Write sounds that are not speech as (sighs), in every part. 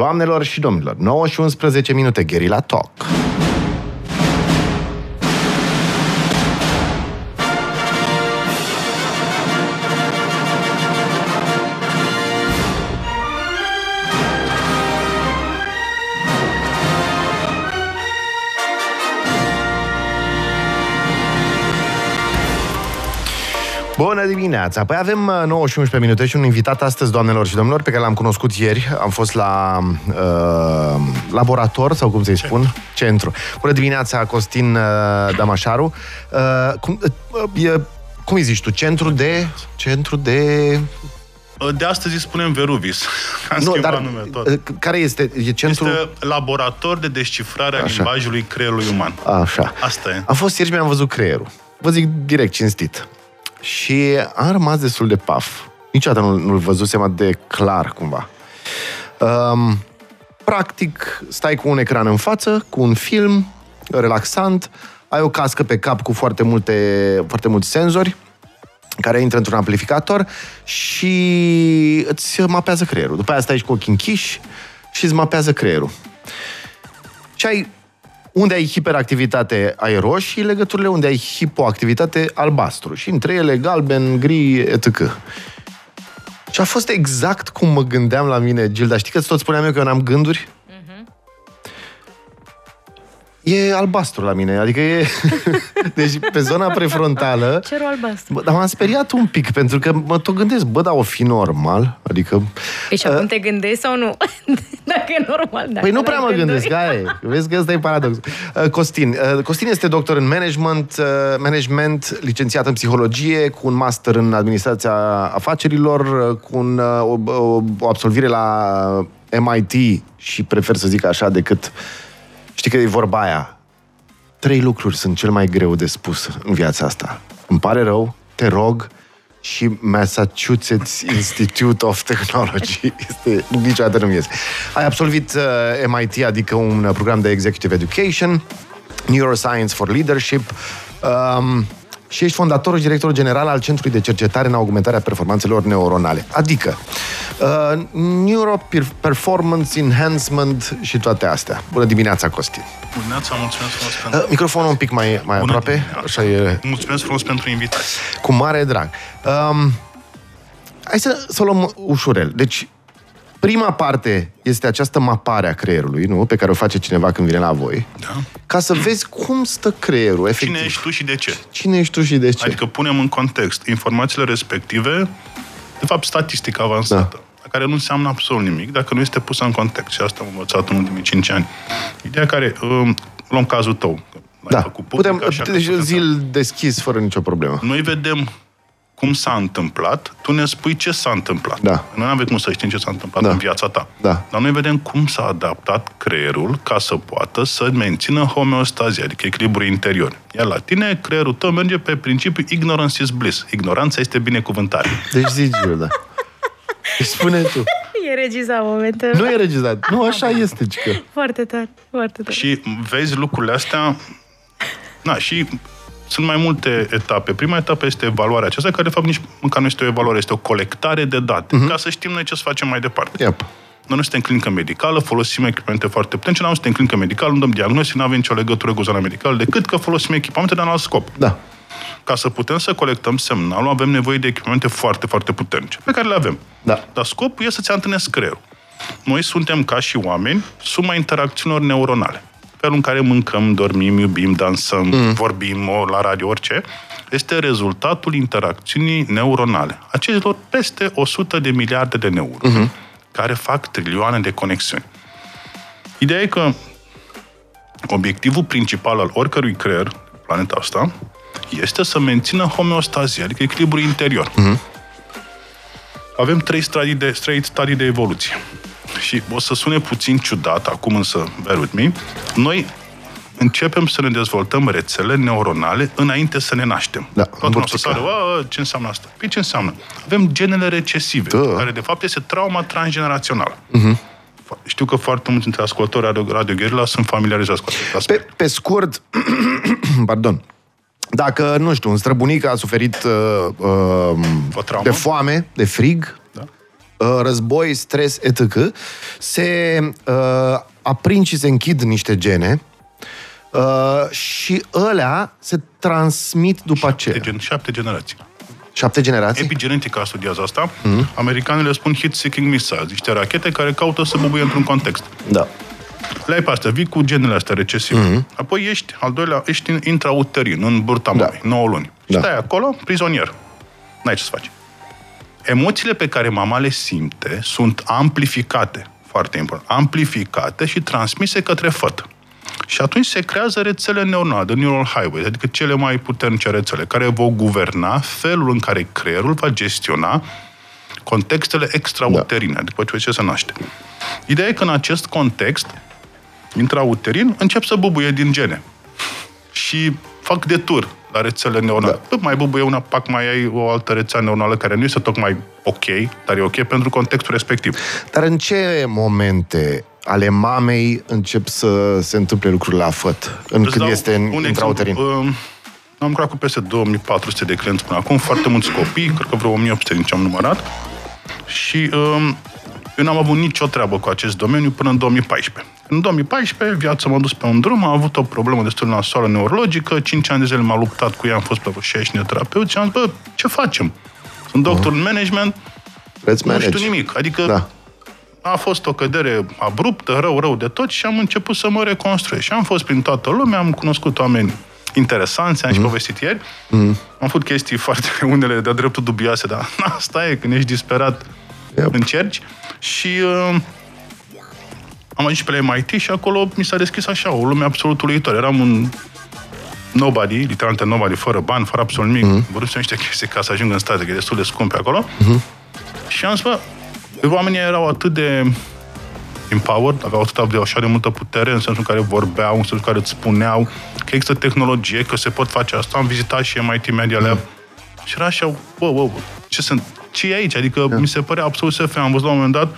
Doamnelor și domnilor, 9 și 11 minute, Guerilla Talk. Dimineața! Păi avem 9 și 11 minute și un invitat astăzi, doamnelor și domnilor, pe care l-am cunoscut ieri. Am fost la uh, laborator, sau cum să-i spun? Centru. Bună dimineața, Costin uh, Damașaru. Uh, cum, uh, e, cum îi zici tu? Centru de... Centru de... De astăzi îi spunem Veruvis. (laughs) Am Nu, schimbat dar nume tot. uh, care este? E centru... Este laborator de descifrare a Așa. limbajului creierului uman. Așa. Asta e. Am fost ieri și mi-am văzut creierul. Vă zic direct, cinstit. Și am rămas destul de paf. Niciodată nu, nu-l văzusem atât de clar, cumva. Um, practic, stai cu un ecran în față, cu un film relaxant, ai o cască pe cap cu foarte multe, foarte mulți senzori care intră într-un amplificator și îți mapează creierul. După aia stai și cu ochii închiși și îți mapează creierul. Și ai unde ai hiperactivitate ai roșii legăturile, unde ai hipoactivitate albastru și între ele galben, gri, etc. Și a fost exact cum mă gândeam la mine, Gilda. Știi că îți tot spuneam eu că eu n-am gânduri? E albastru la mine, adică e... (laughs) deci pe zona prefrontală... Cerul albastru. Bă, dar m-am speriat un pic, pentru că mă tot gândesc, bă, dar o fi normal? Adică... Păi și acum te gândești sau nu? (laughs) Dacă e normal, dacă Păi nu prea n-ai mă gânduri. gândesc, (laughs) aia e. Vezi că ăsta e paradox. Uh, Costin. Uh, Costin este doctor în management, uh, management, licențiat în psihologie, cu un master în administrația afacerilor, uh, cu un, uh, o, o, o absolvire la MIT și prefer să zic așa decât... Știi că e vorba aia. Trei lucruri sunt cel mai greu de spus în viața asta. Îmi pare rău, te rog, și Massachusetts Institute of Technology. (laughs) Este, niciodată nu-mi iese. Ai absolvit uh, MIT, adică un uh, program de Executive Education, Neuroscience for Leadership, um, și ești fondatorul și directorul general al Centrului de Cercetare în Augmentarea Performanțelor Neuronale. Adică, uh, Neuro Performance Enhancement și toate astea. Bună dimineața, Costin. Dimineața, mulțumesc frumos pentru... Uh, microfonul un pic mai, mai Bună aproape. dimineața. Așa e. Mulțumesc frumos pentru invitație. Cu mare drag. Um, hai să, să o luăm ușurel. Deci, prima parte este această mapare a creierului, nu? Pe care o face cineva când vine la voi. Da? Ca să vezi cum stă creierul, efectiv. Cine ești tu și de ce? Cine ești tu și de ce? Adică punem în context informațiile respective, de fapt, statistică avansată, Da. da. care nu înseamnă absolut nimic dacă nu este pusă în context. Și asta am învățat în ultimii 5 ani. Ideea care, um, luăm cazul tău, că l-ai da. făcut public, Putem, așa că deci, putem să- zil deschis, fără nicio problemă. Noi vedem cum s-a întâmplat, tu ne spui ce s-a întâmplat. Da. Noi nu avem cum să știm ce s-a întâmplat Da. în viața ta. Da. Dar noi vedem cum s-a adaptat creierul ca să poată să mențină homeostazie, adică echilibru interior. Iar la tine, creierul tău merge pe principiul ignorance is bliss. Ignoranța este binecuvântare. Deci zi, Gilda. Deci spune tu. (laughs) E regizat momentul. Nu e regizat. Nu, așa este, cică. Foarte tare, foarte tare. Și vezi lucrurile astea... Na, și sunt mai multe etape. Prima etapă este evaluarea aceasta, care de fapt nici măcar nu este o evaluare, este o colectare de date, Mhm. ca să știm noi ce să facem mai departe. Yep. Noi nu suntem clinică medicală, folosim echipamente foarte puternice, nu suntem clinică medicală, nu dăm diagnostic, nu avem nicio legătură cu zona medicală, decât că folosim echipamente de un alt scop. Da. Ca să putem să colectăm semnalul, avem nevoie de echipamente foarte, foarte puternice, pe care le avem. Da. Dar scopul este să-ți antrenezi creierul. Noi suntem, ca și oameni, suma interacțiunilor neuronale. Felul în care mâncăm, dormim, iubim, dansăm, mm. vorbim o, la radio, orice, este rezultatul interacțiunii neuronale. Acelor peste 100 de miliarde de neuroni, mm-hmm. care fac trilioane de conexiuni. Ideea e că obiectivul principal al oricărui creier pe planeta asta este să mențină homeostazie, adică echilibru interior. Mm-hmm. Avem trei stadii de, trei stadii de evoluție. Și o să sune puțin ciudat, acum însă, bear with me, noi începem să ne dezvoltăm rețele neuronale înainte să ne naștem. Da, Toată lumea o să învârtica. sară, "A, ce înseamnă asta? Păi ce înseamnă? Avem genele recesive, Da. care de fapt este trauma transgenerațională. Uh-huh. Știu că foarte mulți dintre ascultători Radio, Radio Guerilla sunt familiarizați cu acest Pe, aspect. pe scurt, (clears throat) pardon, dacă, nu știu, un străbunic a suferit uh, uh, O traumă? de foame, de frig, Da. uh, război, stres, etc., se uh, aprind și se închid niște gene uh, și ălea se transmit după aceea. Gen, șapte generații. Șapte generații? Epigenetica studiază asta. Mm-hmm. Americanii le spun hit-seeking missiles, niște rachete care caută să bubuie într-un context. Da. Le ai pe astea, vii cu genele astea recesive. Mm-hmm. Apoi ești, al doilea, ești intrauterin, în burta da. mamei, 9 luni. Da. Stai acolo, prizonier. N-ai ce să faci. Emoțiile pe care mama le simte sunt amplificate, foarte important, amplificate și transmise către fătă. Și atunci se creează rețele neuronale, de neural highway, adică cele mai puternice rețele, care vor guverna felul în care creierul va gestiona contextele extrauterine, da. după ce se naște. Ideea e că în acest context, intrauterin, încep să bubuie din gene. Și fac de tur la rețele neuronale. Da. Păi mai bubuie una, pac, mai ai o altă rețea neuronală care nu este tocmai ok, dar e ok pentru contextul respectiv. Dar în ce momente ale mamei încep să se întâmple lucruri la făt, în când este în intrauterin? Uh, am lucrat cu peste 2400 de clienți până acum, foarte mulți copii, cred că vreo 1800 din ce am numărat. Și uh, eu n-am avut nicio treabă cu acest domeniu până în 2014. În 2014, viața m-a dus pe un drum, am avut o problemă destul de nasoală neurologică, 5 ani de zile m-a luptat cu ea, am fost pe 60 de terapeut și am zis, bă, ce facem? Sunt doctor uh-huh. în management, Let's nu știu nimic. Adică da. a fost o cădere abruptă, rău, rău de tot și am început să mă reconstruiesc. Și am fost prin toată lumea, am cunoscut oameni interesanți, am mm. și povestit ieri. Mm. Am făcut chestii (laughs) foarte unele de dreptul dubioase, dar (laughs) asta e, când ești disperat, yep. încerci. Și uh, am ajuns pe la MIT și acolo mi s-a deschis așa, o lume absolut uluitoare. Eram un nobody, literalmente nobody, fără bani, fără absolut nimic. Mm-hmm. Vrut să niște chestii ca să ajung în state, că e destul de scump pe acolo. Mm-hmm. Și am zis, bă, oamenii erau atât de empowered, aveau atât de așa de multă putere, în sensul în care vorbeau, în sensul în care îți spuneau că există tehnologie, că se pot face asta. Am vizitat și MIT Media Lab. Mm-hmm. Și era așa, bă, bă, bă, ce sunt, ce e aici? Adică yeah. mi se părea absolut SF. Am văzut la un moment dat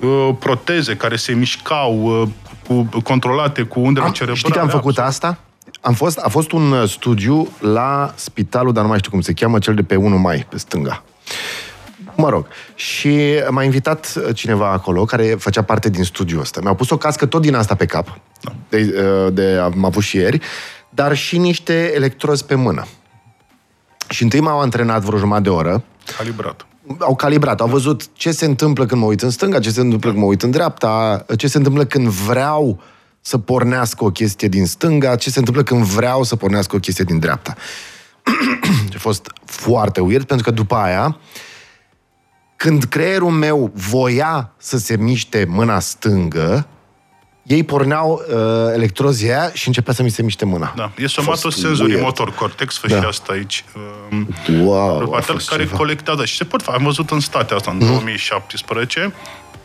Uh, proteze care se mișcau, uh, cu, controlate cu undele cerebrale. Știi că am făcut absolut. asta? Am fost, a fost un uh, studiu la spitalul, dar nu mai știu cum se cheamă, cel de pe 1 mai, pe stânga. Mă rog. Și m-a invitat cineva acolo care făcea parte din studiul ăsta. Mi-au pus o cască tot din asta pe cap, da. de, de am avut și ieri, dar și niște electrozi pe mână. Și întâi m-au antrenat vreo jumătate de oră. Calibrat au calibrat, au văzut ce se întâmplă când mă uit în stânga, ce se întâmplă când mă uit în dreapta, ce se întâmplă când vreau să pornească o chestie din stânga, ce se întâmplă când vreau să pornească o chestie din dreapta. (clears throat) a fost foarte weird, pentru că după aia, când creierul meu voia să se miște mâna stângă, ei porneau uh, electrozia aia și începea să mi se miște mâna. Da, e somatosenzorii motor cortex, fă da. și asta aici. Uh, wow, care ceva. colectează și se pot face. Am văzut în state asta, în mm. 2017,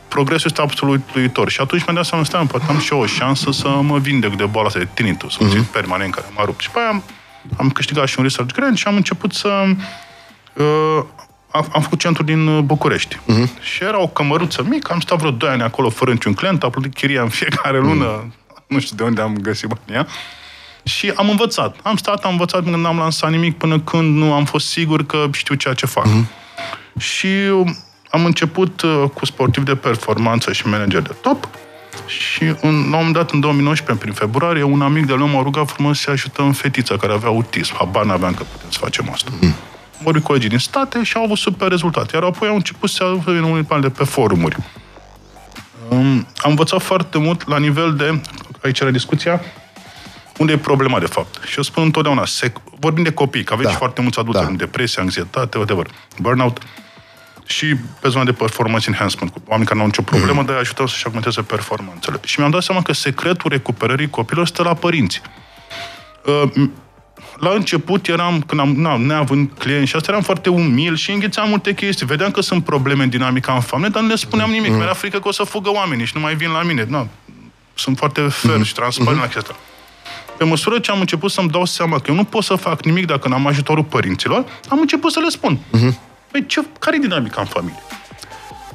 progresul este absolut uitor. Și atunci mi-am dat seama, stai, poate am și eu o șansă să mă vindec de boala asta de tinnitus, mm-hmm. permanent care m-a rupt. Și pe aia am, am câștigat și un research grant și am început să uh, am, am făcut centru din uh, București. Uh-huh. Și era o cămăruță mică, am stat vreo 2 ani acolo fără niciun client, a plătit chiria în fiecare mhm. lună, uh-huh. nu știu de unde am găsit banii Și am învățat. Am stat, am învățat până n-am lansat nimic, până când nu am fost sigur că știu ceea ce fac. Uh-huh. Și um, am început uh, cu sportiv de performanță și manager de top și în, la un moment dat, în 2019, prin februarie, un amic de-al meu m-a rugat frumos să ajutăm fetița care avea autism. Habar n-aveam că putem să facem asta. Uh-huh vorbit colegii din state și au avut super rezultate. Iar apoi au început să vină unii de pe forumuri. Um, am învățat foarte mult la nivel de, aici era discuția, unde e problema de fapt. Și eu spun întotdeauna, se, vorbim de copii, că aveți da. foarte mulți adulți da. în depresie, anxietate, whatever, burnout, și pe zona de performance enhancement, cu oameni care nu au nicio problemă, mm. de a ajuta să-și augmenteze performanțele. Și mi-am dat seama că secretul recuperării copilor stă la părinți. Uh, la început eram, când am, na, neavând clienți și asta, eram foarte umil și înghețeam multe chestii. Vedeam că sunt probleme în dinamica în familie, dar nu le spuneam nimic. Mm. Mi-era frică că o să fugă oamenii și nu mai vin la mine. Na, sunt foarte fer mm. și transparent mm. la chestia Pe măsură ce am început să-mi dau seama că eu nu pot să fac nimic dacă n-am ajutorul părinților, am început să le spun. Mm-hmm. Păi, ce, care e dinamica în familie?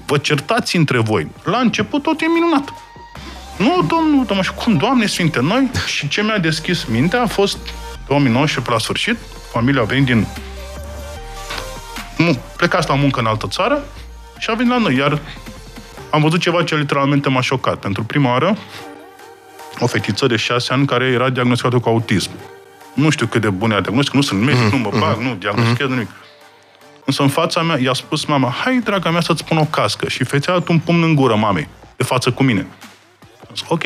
Vă certați între voi. La început tot e minunat. Nu, domnul, domnul, cum, Doamne Sfinte, noi? Și ce mi-a deschis mintea a fost 2019, pe la sfârșit, familia venit din... Nu, plecați la muncă în altă țară și a venit la noi. Iar am văzut ceva ce literalmente m-a șocat. Pentru prima oară, o fetiță de șase ani care era diagnosticată cu autism. Nu știu cât de bune a diagnostic, nu sunt medic, mm-hmm. nu mă bag, nu diagnosticez mm-hmm. nimic. Însă în fața mea i-a spus mama, hai, draga mea, să-ți pun o cască. Și fețea dat un pumn în gură mamei, de față cu mine. Am zis, ok.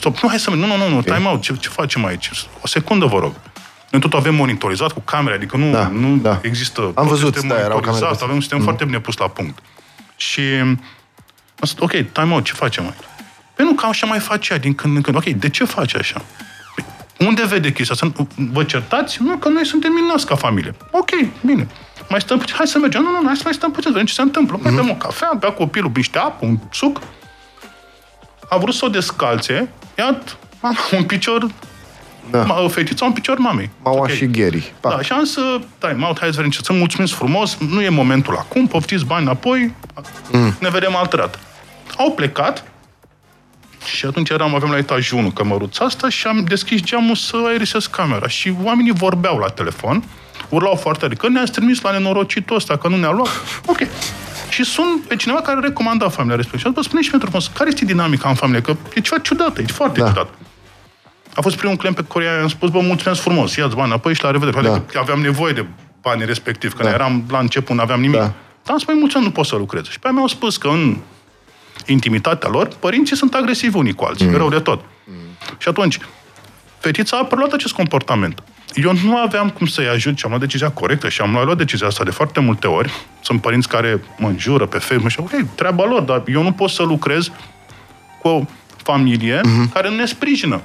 Stop, nu, hai să Nu, nu, nu, nu, time out, ce, ce facem aici? O secundă, vă rog. Noi tot avem monitorizat cu camere, adică nu, Da, nu da. există... Am văzut, este da, erau camere monitorizat, puse. avem un sistem foarte bine pus la punct. Și am zis, ok, time out, ce facem aici? Păi nu, că așa mai face ea din când în când. Ok, de ce face așa? Păi, unde vede chestia asta? Vă certați? Nu, că noi suntem minați ca familie. Ok, bine. Mai stăm puțin, hai să mergem. Nu, nu, nu, hai să mai stăm puțin, să vedem ce se întâmplă. Mai bem o cafea, bea copilul niște apă, un suc. A vrut să o descalțe, ia mama, un picior, Da. ma, o fetiță, un picior mamei. Maua Ok. și Gary. Pa. Da, și am să, dai, mă, hai să vedem ce, să mulțumesc frumos, nu e momentul acum, poftiți bani înapoi, mm. ne vedem altă dată. Au plecat și atunci eram, aveam la etajul 1 cămăruța asta și am deschis geamul să aerisesc camera și oamenii vorbeau la telefon, urlau foarte tare, că ne-ați trimis la nenorocitul ăsta, că nu ne-a luat. Ok. Și sun pe cineva care recomanda familia respectivă. Și a zis, bă, spune și pentru care este dinamica în familie, că e ceva ciudat, e foarte Da. ciudat. A fost primul client pe care i-am spus, bă, mulțumesc frumos, ia-ți bani înapoi și la revedere. Da. Adică aveam nevoie de banii respectiv, că Da. da. eram la început, nu aveam nimic. Da. Da. Dar am spus, mulți ani nu pot să lucrez. Și pe aia mi-au spus că în intimitatea lor, părinții sunt agresivi unii cu alții, mm. rău de tot. Mm. Și atunci, fetița a preluat acest comportament. Eu nu aveam cum să-i ajut și am luat decizia corectă și am luat decizia asta de foarte multe ori. Sunt părinți care mă înjură pe Facebook și ok, treaba lor, dar eu nu pot să lucrez cu o familie mm-hmm. care nu ne sprijină.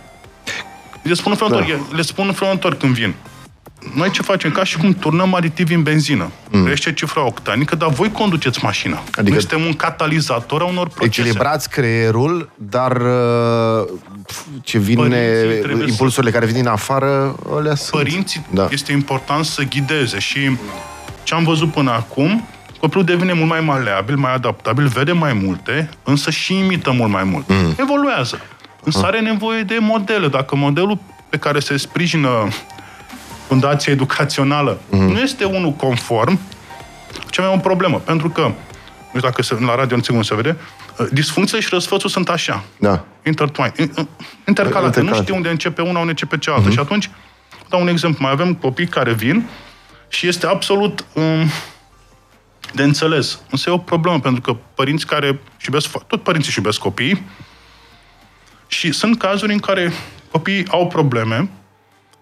Le spun în felul Da. următor, le spun în felul următor când vin. Noi ce facem? Ca și cum turnăm aditivi în benzină. Mm. Crește cifra octanică, dar voi conduceți mașina. Adică- Adică... Noi suntem un catalizator a unor procese. Echilibrați creierul, dar uh, ce vine, Părinții trebuie să- impulsurile care vin din afară, alea sunt. Părinții Da. este important să ghideze și ce am văzut până acum, copilul devine mult mai maleabil, mai adaptabil, vede mai multe, însă și imită mult mai mult. Mm. Evoluează. Însă are nevoie de modele. Dacă modelul pe care se sprijină fundația educațională mm. nu este unul conform, ce mai e o problemă. Pentru că, nu știu dacă se, la radio nu știu cum se vede, uh, disfuncția și răsfățul sunt așa. Da. Intertwined, in- in- intercalate. Intercalate. Nu știu unde începe una, unde începe cealaltă. Uh-huh. Și atunci, dau un exemplu. Mai avem copii care vin și este absolut um, de înțeles. Însă e o problemă, pentru că părinți care își iubesc, fo- tot părinții își iubesc copiii și sunt cazuri în care copiii au probleme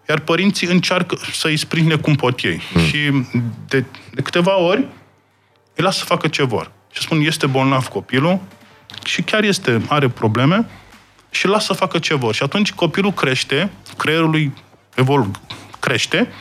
iar părinții încearcă să îi sprijine cum pot ei. Mm. Și de, de câteva ori îi lasă să facă ce vor. Și spun, este bolnav copilul și chiar este, are probleme și îl lasă să facă ce vor. Și atunci copilul crește, creierul lui evolu- crește,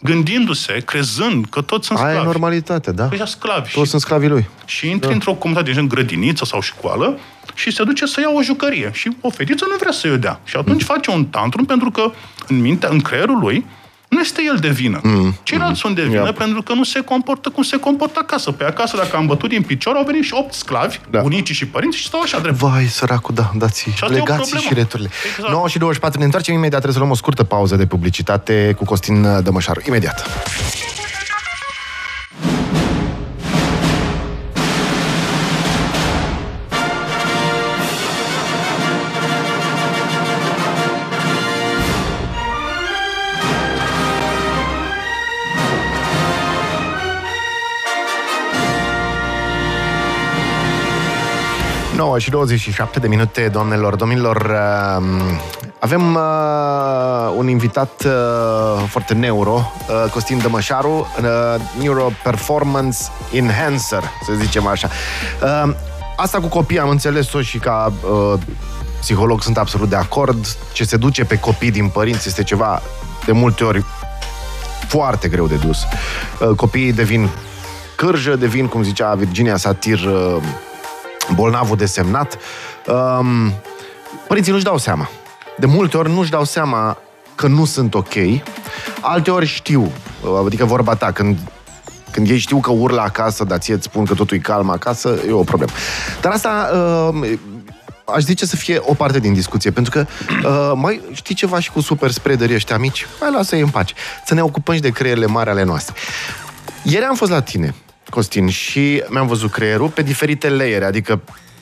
gândindu-se, crezând că toți sunt Aia e sclavi. normalitate, da? Păi așa sclavi. Toți Și, sunt sclavii lui. și intri da. într-o comunitate, de gen grădiniță sau școală, și se duce să ia o jucărie. Și o fetiță nu vrea să-i o dea. Și atunci face un tantrum pentru că în mintea, în creierul lui, nu este el de vină. Mm. Ceilalți sunt de vină Yep. pentru că nu se comportă cum se comportă acasă. Pe acasă, dacă am bătut din picior, au venit și opt sclavi, Da. da. bunicii și părinții, și stau așa drept. Vai, săracul, da, dați asta e o legații problemă. și returile. Exact. 9 și 24, ne întoarcem imediat, trebuie să luăm o scurtă pauză de publicitate cu Costin Dămășaru. Imediat. Nouă și 27 de minute, doamnelor, domnilor. uh, Avem uh, un invitat uh, foarte neuro, uh, Costin Dămășaru, uh, Neuro Performance Enhancer, să zicem așa. Uh, asta cu copii am înțeles-o și ca uh, psiholog sunt absolut de acord. Ce se duce pe copii din părinți este ceva de multe ori foarte greu de dus. Uh, Copiii devin cârjă, devin, cum zicea Virginia Satir, uh, bolnavul desemnat. Um, Părinții nu-și dau seama. De multe ori nu-și dau seama că nu sunt ok. Alte ori știu. Uh, Adică vorba ta, când când ei știu că urlă acasă, dar ție îți spun că totul e calm acasă, e o problemă. Dar asta uh, aș zice să fie o parte din discuție, pentru că uh, mai știi ceva și cu super spreaderii ăștia mici? Mai lasă-i în pace. Să ne ocupăm și de creierile mari ale noastre. Ieri am fost la tine Costin, și mi-am văzut creierul pe diferite layere, adică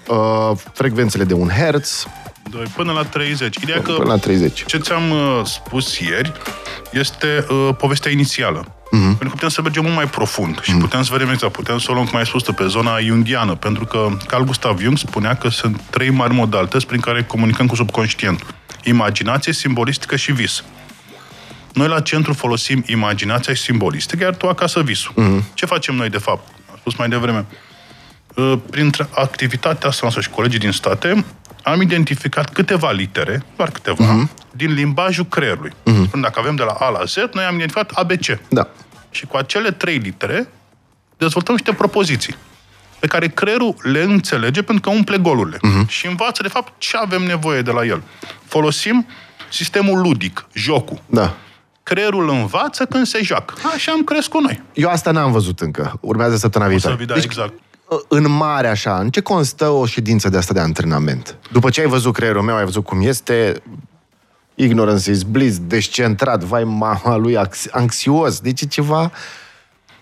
uh, frecvențele de un hertz, Doi, până la 30. Ideea că până la 30. ce ți-am uh, spus ieri este uh, povestea inițială. Mm-hmm. Pentru că putem să mergem mult mai profund și mm-hmm. putem să vedem exact, putem să o luăm, cum ai spus tu, pe zona jungiană, pentru că Carl Gustav Jung spunea că sunt trei mari modalități prin care comunicăm cu subconștientul. Imaginație, simbolistică și vis. Noi la centru folosim imaginația și simbolistică, iar tu acasă visul. Mm-hmm. Ce facem noi, de fapt? Am spus mai devreme. Uh, Printre activitatea asta noastră și colegii din state, am identificat câteva litere, doar câteva, mm-hmm. din limbajul creierului. Mm-hmm. Dacă avem de la A la Z, noi am identificat ABC. Da. Și cu acele trei litere dezvoltăm niște propoziții pe care creierul le înțelege pentru că umple golurile. Uh-huh. Și învață, de fapt, ce avem nevoie de la el. Folosim sistemul ludic, jocul. Da. Creierul învață când se joacă. Așa am crescut noi. Eu asta n-am văzut încă. Urmează săptămâna O să viitoare. vi da, exact. în mare așa, în ce constă o ședință de asta de antrenament? După ce ai văzut creierul meu, ai văzut cum este, ignorance is bliss, descentrat, vai mama lui, ax- anxios, deci e ceva...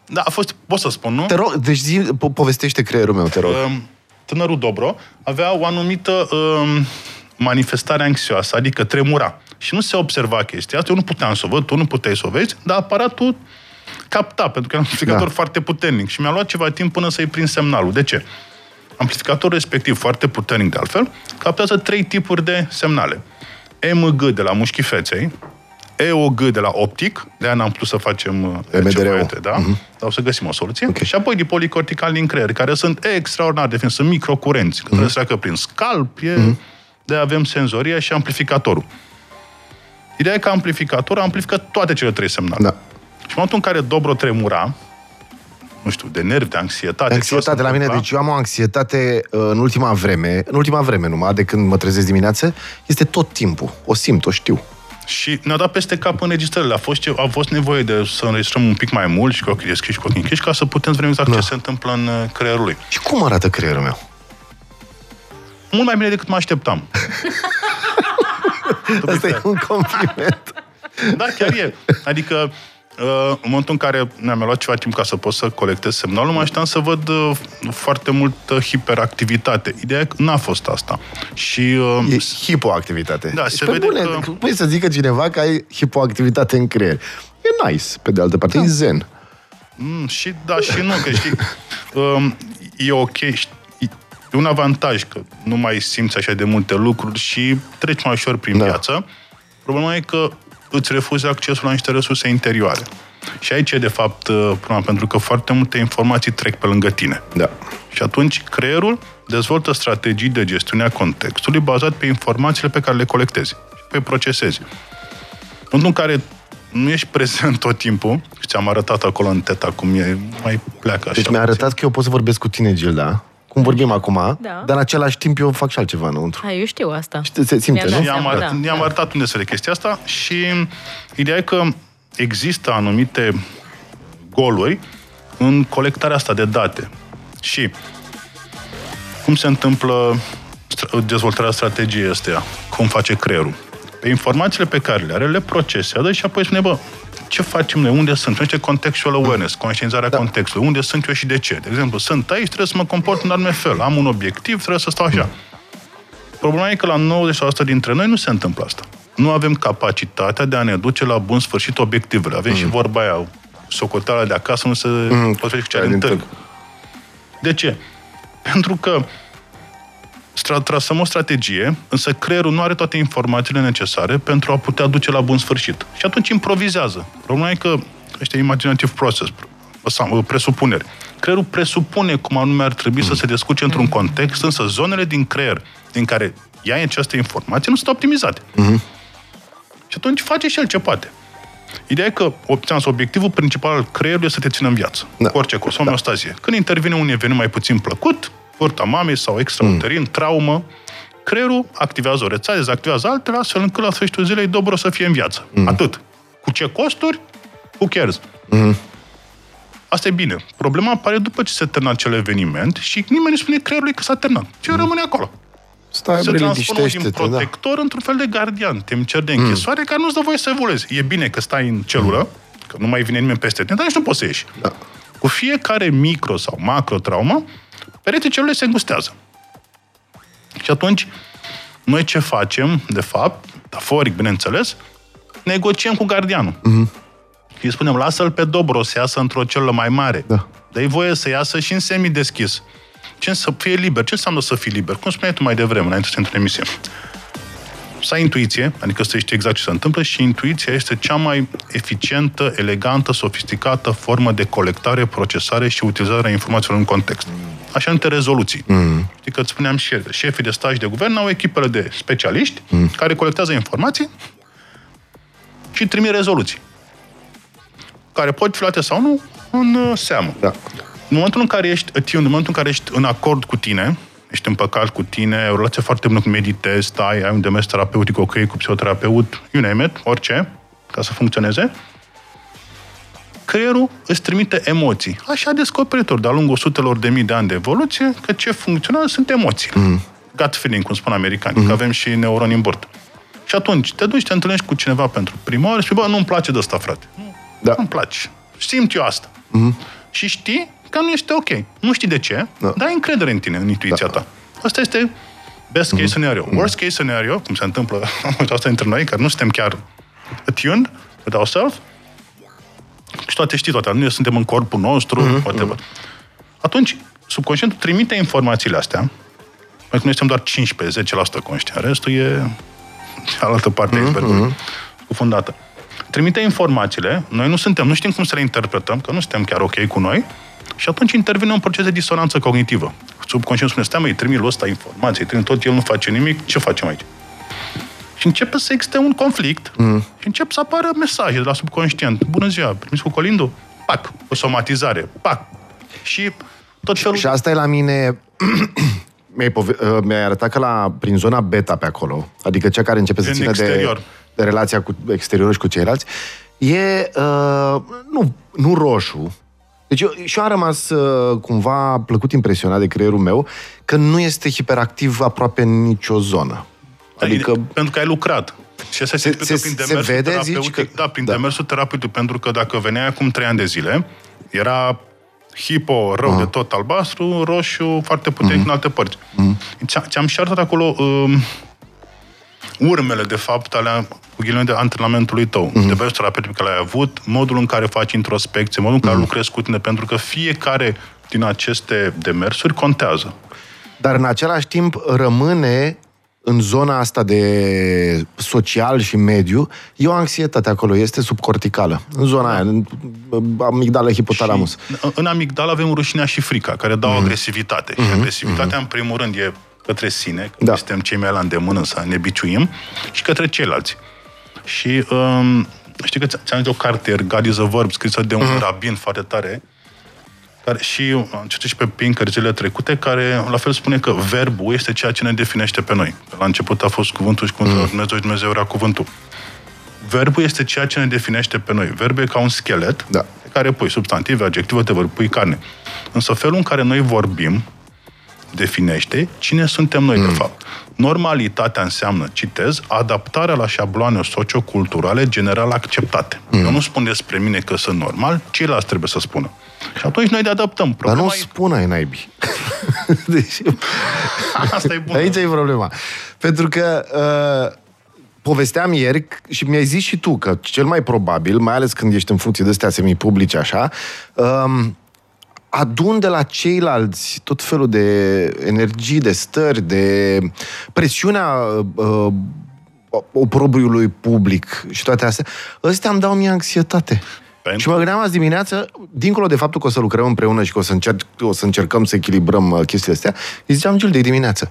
Da, a fost, pot să spun, nu? Te rog, deci zi, po- povestește creierul meu, te rog. Um, Tânărul Dobro avea o anumită um, manifestare anxioasă, adică tremura. Și nu se observa chestia asta, eu nu puteam să o văd, tu nu puteai să o vezi, dar aparatul capta, pentru că era un amplificator Da. foarte puternic și mi-a luat ceva timp până să-i prind semnalul. De ce? Amplificatorul respectiv, foarte puternic de altfel, captează trei tipuri de semnale. MG de la mușchii feței, EOG de la optic, de aia n-am putut să facem uh, MDR-ul. CVT, da? Dar o să găsim o soluție. Ok. Și apoi dipolicortical din creier, care sunt extraordinar de fini, sunt microcurenți, că trebuie să treacă prin scalp, e, de avem senzoria și amplificatorul. Ideea e că amplificatorul amplifică toate cele trei semnale. Da. Și în momentul în care Dobro tremura, nu știu, de nervi, de anxietate... Anxietate ce o la să mine, întâmpla, deci eu am o anxietate uh, în ultima vreme, în ultima vreme numai, de când mă trezesc dimineață, este tot timpul. O simt, o știu. Și ne-a dat peste cap înregistrările. A fost, ce, a fost nevoie de să înregistrăm un pic mai mult și cu ochii deschiși și cu ochii închiși ca să putem să vedem exact Da. ce se întâmplă în uh, creierul lui. Și cum arată creierul meu? Mult mai bine decât mă așteptam. (laughs) Asta e un compliment. Da, chiar e. Adică, uh, în momentul în care mi-am luat ceva timp ca să pot să colectez semnalul, mă așteptam să văd uh, foarte multă hiperactivitate. Ideea e că n-a fost asta. Și uh, E hipoactivitate. Da, Deci, se pe vede bune, că- Păi să zică cineva că ai hipoactivitate în creier. E nice, pe de altă parte, e zen. Mm, și da și nu, că știi, (laughs) um, e ok, știi, e un avantaj că nu mai simți așa de multe lucruri și treci mai ușor prin Da. viață. Problema e că îți refuzi accesul la niște resurse interioare. Și aici e, de fapt, uh, problema, pentru că foarte multe informații trec pe lângă tine. Da. Și atunci creierul dezvoltă strategii de gestiune a contextului bazat pe informațiile pe care le colectezi și pe procesezi. În momentul în care nu ești prezent tot timpul, și ți-am arătat acolo în teta cum e, mai pleacă așa. Deci mi-a arătat că eu pot să vorbesc cu tine, Gilda, cum vorbim acum, Da. dar în același timp eu fac și altceva înăuntru. Hai, eu știu asta. Și se simte, Mi-am nu? dat I-am, seama, arătat, da. i-am arătat unde se vede chestia asta și ideea e că există anumite goluri în colectarea asta de date. Și cum se întâmplă stra- dezvoltarea strategiei astea? Cum face creierul? Pe informațiile pe care le are, le procesează și apoi spune, bă, ce facem noi? Unde sunt? Numește contextual awareness, conștientizarea da. contextului. Unde sunt eu și de ce? De exemplu, sunt aici, trebuie să mă comport în anume fel. Am un obiectiv, trebuie să stau așa. Problema e că la 90% dintre noi nu se întâmplă asta. Nu avem capacitatea de a ne duce la bun sfârșit obiectivele. Avem mm. și vorba aia, socoteala de acasă nu se mm. potrivește cu cea Aia din din târg. De ce? Pentru că stra- trasăm o strategie, însă creierul nu are toate informațiile necesare pentru a putea duce la bun sfârșit. Și atunci improvizează. Problema e că ăștia imaginative process, sau, presupuneri. Creierul presupune cum anume ar trebui să se descurce într-un context, însă zonele din creier din care ia această informație nu sunt optimizate. Și atunci face și el ce poate. Ideea e că obținți obiectivul principal al creierului este să te țină în viață. Da. Cu orice cost, homeostazie. Când intervine un eveniment mai puțin plăcut, furta mamei sau extrauterin, mm. traumă, creierul activează o rețea, dezactivează altele, astfel încât la sfârșitul zilei dobro să fie în viață. Mm. Atât. Cu ce costuri? Who cares? Mm. Asta e bine. Problema apare după ce se termină acel eveniment și nimeni nu spune creierului că s-a terminat. Ce rămâne acolo? Stai, se bre, transformă din liniștește-te, da. protector într-un fel de gardian, temcer de închisoare, care nu-ți dă voie să evoluezi. E bine că stai în celulă, că nu mai vine nimeni peste tine, dar nici nu poți să ieși. Da. Cu fiecare micro sau macro traumă, pereții celule se îngustează. Și atunci, noi ce facem, de fapt, metaforic, bineînțeles, negociem cu gardianul. Mm-hmm. Îi spunem, lasă-l pe Dobro să iasă într-o celulă mai mare. Da. Dă-i voie să iasă și în semi-deschis. Ce să fie liber? Ce înseamnă să fii liber? Cum spuneai tu mai devreme, înainte să intri în emisie? Să ai intuiție, adică să știi exact ce se întâmplă și intuiția este cea mai eficientă, elegantă, sofisticată formă de colectare, procesare și utilizare a informațiilor în context. Așa între rezoluții. Mm. Știi că îți spuneam și șefii de staj de guvern au echipele de specialiști mm. care colectează informații și trimit rezoluții care pot fi luate sau nu în uh, seamă. Da. În momentul în care ești în momentul în care ești în acord cu tine, ești împăcat cu tine, ai o relație foarte bună cu meditezi, stai, ai un demers terapeutic ok cu psihoterapeut, you name it, orice, ca să funcționeze, creierul îți trimite emoții. Așa a descoperit de-a lungul sutelor de mii de ani de evoluție că ce funcționează sunt emoții. Mm. Gut feeling, cum spun americanii, mm. că avem și neuroni în bord. Și atunci te duci, te întâlnești cu cineva pentru prima oară și spui, bă, nu-mi place de asta, frate. Nu, Da. nu-mi place. Simt eu asta. Mm. Și știi că nu este ok. Nu știi de ce, Da. dar ai încredere în tine, în intuiția ta. Asta este best case scenario. Worst case scenario, cum se întâmplă (laughs) asta între noi, care nu suntem chiar attuned with ourselves, și toate știi toate, nu suntem în corpul nostru, mm-hmm. whatever. Atunci, subconștientul trimite informațiile astea, pentru că noi suntem doar 15-10% conștient, restul e cealaltă parte a icebergului, scufundată. Trimite informațiile, noi nu suntem, nu știm cum să le interpretăm, că nu suntem chiar ok cu noi, și atunci intervine un proces de disonanță cognitivă. Subconștientul spune, stai mă, îi trimit ăsta informații, îi trimit tot, el nu face nimic, ce facem aici? Și începe să existe un conflict mm. și încep să apară mesaje de la subconștient. Bună ziua, primiți cu colindu? Pac, o somatizare, pac. Și tot felul... Și asta e la mine... (clears throat) mi-ai, pove- uh, mi-ai arătat că la, prin zona beta pe acolo, adică cea care începe să În țină de, exterior. de relația cu exteriorul și cu ceilalți, e uh, nu, nu roșu. Deci eu, și eu am rămas uh, cumva plăcut impresionat de creierul meu că nu este hiperactiv aproape în nicio zonă. Adică Pentru că ai lucrat. Și asta se, Se- se, se- prin se demersul vede, zici terapeutic. că- Da, prin da. demersul terapeutic. Pentru că dacă veneai acum trei ani de zile, era hipo rău Ah. de tot albastru, roșu, foarte puternic Mhm. în alte părți. Ți- Ți-am și arătat acolo um, urmele, de fapt, ale cu ghilimele de antrenamentului tău, Mhm. mm-hmm. de best terapeutic pe care l-ai avut, modul în care faci introspecție, modul în care Mhm. lucrezi cu tine, pentru că fiecare din aceste demersuri contează. Dar în același timp rămâne în zona asta de social și mediu, e o anxietate acolo, este subcorticală. În zona aia, în amigdala, hipotalamus. Și în amigdala avem rușinea și frica, care dau Mhm. agresivitate. Și agresivitatea, în primul rând, e către sine, că Da. suntem cei mai la îndemână să ne biciuim, și către ceilalți. Și um, știi că ți- ți-am zis o carte, God is a Verb, scrisă de un Mhm. rabin foarte tare, care și am citit și pe Pinker zilele trecute, care la fel spune că verbul este ceea ce ne definește pe noi. La început a fost cuvântul și cuvântul mm. Dumnezeu și Dumnezeu era cuvântul. Verbul este ceea ce ne definește pe noi. Verbul e ca un schelet Da. pe care pui substantive, adjective, te pui carne. Însă felul în care noi vorbim definește cine suntem noi, mm. de fapt. Normalitatea înseamnă, citez, adaptarea la șabloane socioculturale general acceptate. Mm. Eu nu spun despre mine că sunt normal, ceilalți trebuie să spună. Și atunci noi ne adaptăm. Dar Problema nu e- spun ai naibii. (laughs) deci, Asta e bun. aici e problema. Pentru că uh, povesteam ieri și mi-ai zis și tu că cel mai probabil, mai ales când ești în funcție de astea semi-publice așa, um, adun de la ceilalți tot felul de energii, de stări, de presiunea uh, oprobriului public și toate astea, ăstea îmi dau mie anxietate. Pentru- Și mă gândeam azi dimineață, dincolo de faptul că o să lucrăm împreună și că o să, încerc, o să încercăm să echilibrăm uh, chestiile astea, îi ziceam Gildei dimineață.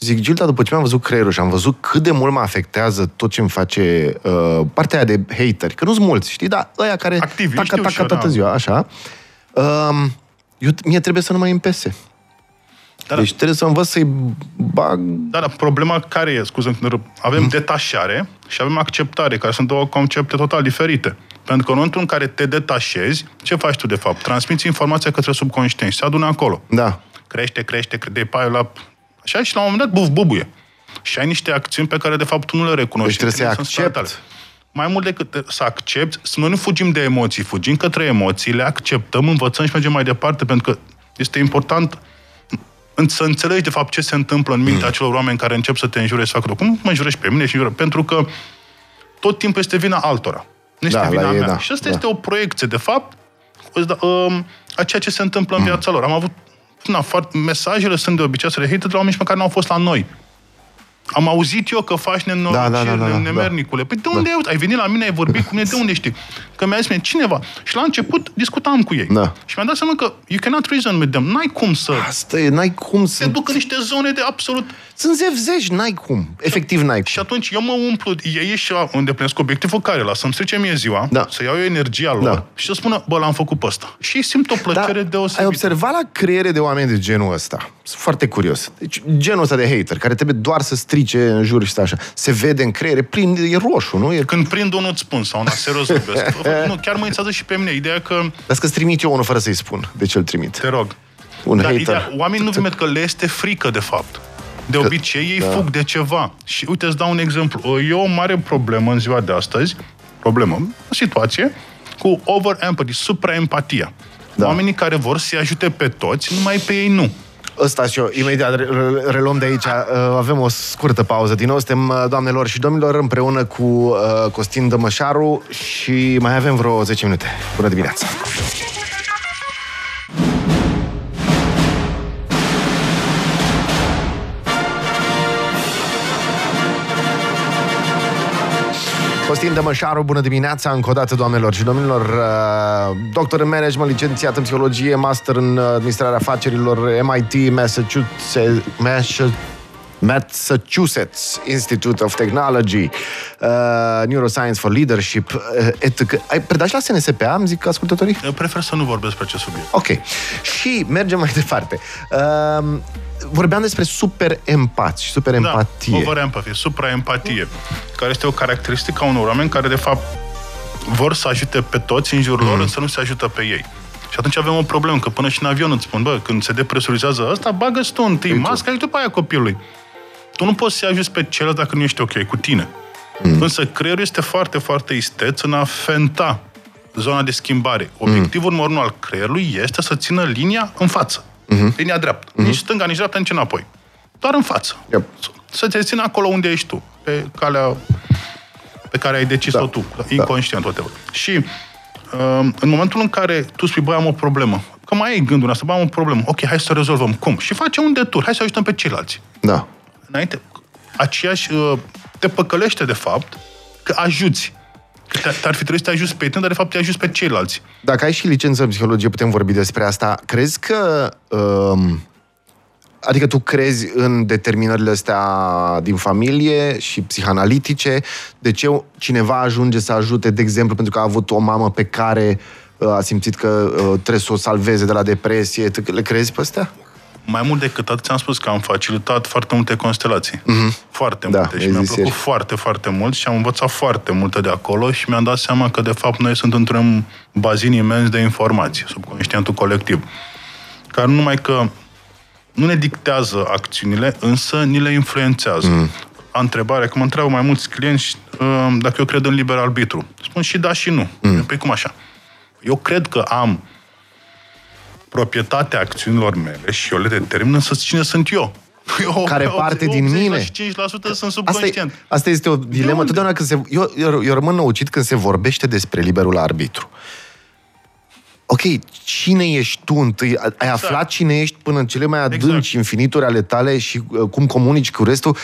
Zic, Gilda, după ce mi-am văzut creierul și am văzut cât de mult mă afectează tot ce îmi face uh, partea aia de hateri, că nu-s mulți, știi, dar ăia care Activiști, tacă, știu tacă și eu, toată da. ziua, așa, um, eu, mie trebuie să nu mai împese. Dar- Deci trebuie să învăț să-i bag... Da, dar problema care e? Scuză că avem Mm. detașare și avem acceptare, care sunt două concepte total diferite. Pentru că în momentul în care te detașezi, ce faci tu de fapt? Transmiți informația către subconștient și se adună acolo. Da. Crește, crește, crește, de paie la... Așa și la un moment dat, buf, bubuie. Și ai niște acțiuni pe care de fapt tu nu le recunoști. Deci trebuie să-i Ele sunt spre accept. tale. mai mult decât să accepti, să noi nu fugim de emoții, fugim către emoții, le acceptăm, învățăm și mergem mai departe, pentru că este important în- să înțelegi de fapt ce se întâmplă în mintea acelor oameni care încep să te înjure și să facă cum mă înjurești pe mine și înjură, pentru că tot timpul este vina altora. Nu este Da, vina la ei, mea. da, și asta da. este o proiecție, de fapt, îți da- um, a ceea ce se întâmplă în viața lor. Am avut na, foarte, mesajele sunt de obicei să le hate de la oameni care nu au fost la noi. Am auzit eu că faci nenorociri, Da, da, da, da, da. nemernicule. Păi de unde da. ai venit la mine, ai vorbit cu mine, de unde știi? Că mi-a zis mie, cineva. Și la început discutam cu ei. Da. Și mi-am dat seama că you cannot reason with them. N-ai cum să Asta e, n-ai cum te să... duc în niște zone de absolut Sunt zevzești, n-ai cum. Efectiv n-ai și cum. atunci eu mă umplu, ei și îndeplinesc obiectivul care la să-mi strice mie ziua, Da. să iau eu energia lor Da. și să spună, bă, l-am făcut pe ăsta. Și ei simt o plăcere Da, deosebită. ai observat la creiere de oameni de genul ăsta? Sunt foarte curios. Deci, genul ăsta de hater, care trebuie doar să strice în jur și stă așa, se vede în creiere, plin, e roșu, nu? E... Când prind unul îți spun sau una serios vorbesc. (laughs) nu, chiar mă interesează și pe mine ideea că, Dar că-ți trimit eu unul fără să-i spun de ce îl trimit. te rog, Un dar hater. ideea, oamenii nu văd că le este frică de fapt. De obicei, ei da. fug de ceva. Și uite, îți dau un exemplu. E o mare problemă în ziua de astăzi, problemă, o situație, cu over-empathy, supraempatia. Da. Oamenii care vor să-i ajute pe toți, numai pe ei nu. Ăsta și eu, imediat re- re- reluăm de aici. Uh, Avem o scurtă pauză din nou. Suntem, uh, doamnelor și domnilor, împreună cu uh, Costin Dămășaru și mai avem vreo 10 minute. Bună dimineața! Costin Dămășaru, bună dimineața încă o dată, doamnelor și domnilor. Uh, Doctor în management, licențiat în psihologie, master în uh, administrarea afacerilor, MIT, Massachusetts, Massa- Massachusetts Institute of Technology, uh, Neuroscience for Leadership, uh, etc. Ai predat și la SNSPA, îmi zic ascultătorii? Eu prefer să nu vorbesc pe acest subiect. Ok. Și mergem mai departe. Uh, vorbeam despre super empați și super empatie. Da, over empathy, supraempatie, care este o caracteristică a unor oameni care, de fapt, vor să ajute pe toți în jurul Mm. lor, însă nu se ajută pe ei. Și atunci avem o problemă, că până și în avion îți spun, bă, când se depresurizează ăsta, bagă tu întâi masca și după aia copilului. Tu nu poți să ajuți pe celălalt dacă nu ești ok cu tine. Mm. Însă creierul este foarte, foarte isteț în a fenta zona de schimbare. Obiectivul numărul unu al creierului este să țină linia în față. Mm-hmm. Linia dreaptă. Mm-hmm. Nici stânga, nici dreapta, nici înapoi. Doar în față. Yep. Să te țină acolo unde ești tu, pe calea pe care ai decis-o Da. tu, inconștient, whatever. Și um, în momentul în care tu spui, băi, am o problemă, că mai ai gândul ăsta, bă, am o problemă, ok, hai să o rezolvăm. Cum? Și face un detur, hai să ajutăm pe ceilalți. Da. Înainte, aceeași uh, te păcălește, de fapt, că ajuți. Că te- te-ar fi trebuit să te ajuți pe tine, dar de fapt te ajuți pe ceilalți. Dacă ai și licență în psihologie, putem vorbi despre asta. Crezi că... Um, adică tu crezi în determinările astea din familie și psihanalitice? De ce cineva ajunge să ajute, de exemplu, pentru că a avut o mamă pe care uh, a simțit că uh, trebuie să o salveze de la depresie? Tu le crezi pe astea? Mai mult decât atât, ți-am spus că am facilitat foarte multe constelații. Mm-hmm. Foarte Da, multe. Și ai mi-a zis plăcut ieri. foarte, foarte mult și am învățat foarte multe de acolo și mi-am dat seama că, de fapt, noi suntem într-un bazin imens de informații, subconștientul colectiv. Care nu numai că nu ne dictează acțiunile, însă ni le influențează. Mm. A întrebare, că mă întreabă mai mulți clienți uh, dacă eu cred în liber arbitru. Spun și da și nu. Mm. Păi cum așa? Eu cred că am proprietatea acțiunilor mele și eu le determin, însă cine sunt eu? Eu, Care parte din mine? 85% sunt Asta, e, subconștient. asta este o dilemă. unde? Totdeauna când se, eu, eu, eu rămân năucit când se vorbește despre liberul arbitru. Ok, cine ești tu întâi? Ai Exact. aflat cine ești până în cele mai adânci Exact. infinituri ale tale și uh, cum comunici cu restul?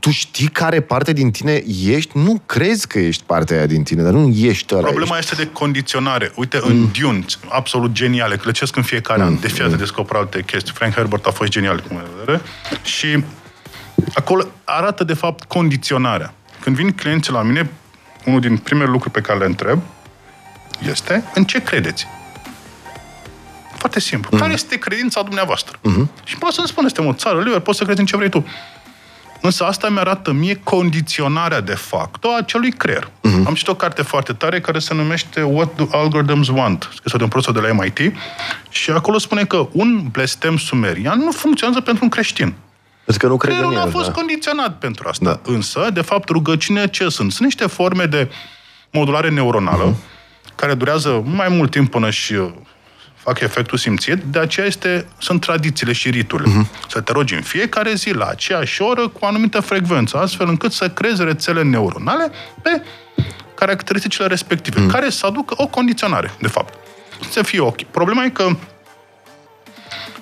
Tu știi care parte din tine ești? Nu crezi că ești partea aia din tine, dar nu ești ăla. Problema ești. este de condiționare. Uite, în Mm. Dune, absolut geniale, clăcesc în fiecare an. De fiecare descoperă alte chestii. Frank Herbert a fost genial, cum de vedere. Și acolo arată, de fapt, condiționarea. Când vin clienții la mine, unul din primele lucruri pe care le întreb este în ce credeți? Foarte simplu. Mm. Care este credința dumneavoastră? Mm-hmm. Și poți să-mi spune, suntem o țară liber, poți să crezi în ce vrei tu. Însă asta mi-arată mie condiționarea de facto a acelui creier. Mhm. Uh-huh. Am citit o carte foarte tare care se numește What do algorithms want? Scrisă de un profesor de la MIT și acolo spune că un blestem sumerian nu funcționează pentru un creștin. Pentru că nu cred în Creierul nu a el. fost da. condiționat pentru asta. Da. Însă, de fapt, rugăciune ce sunt? Sunt niște forme de modulare neuronală, care durează mai mult timp până și uh, fac efectul simțit, de aceea este, sunt tradițiile și riturile. Uh-huh. Să te rogi în fiecare zi, la aceeași oră, cu o anumită frecvență, astfel încât să creezi rețele neuronale pe caracteristicile respective, uh-huh. care să aducă o condiționare, de fapt. Să fie ok. Problema e că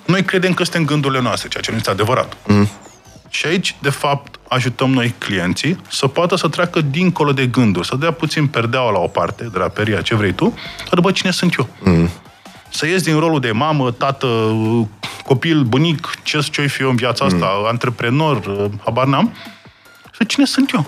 noi credem că suntem gândurile noastre, ceea ce nu este adevărat. Mm. Și aici, de fapt, ajutăm noi clienții să poată să treacă dincolo de gânduri, să dea puțin perdeaua la o parte, de la peria ce vrei tu, să după cine sunt eu. Mm. Să ies din rolul de mamă, tată, copil, bunic, ce ce fi eu în viața asta, mm. antreprenor, habar n-am, să cine sunt eu.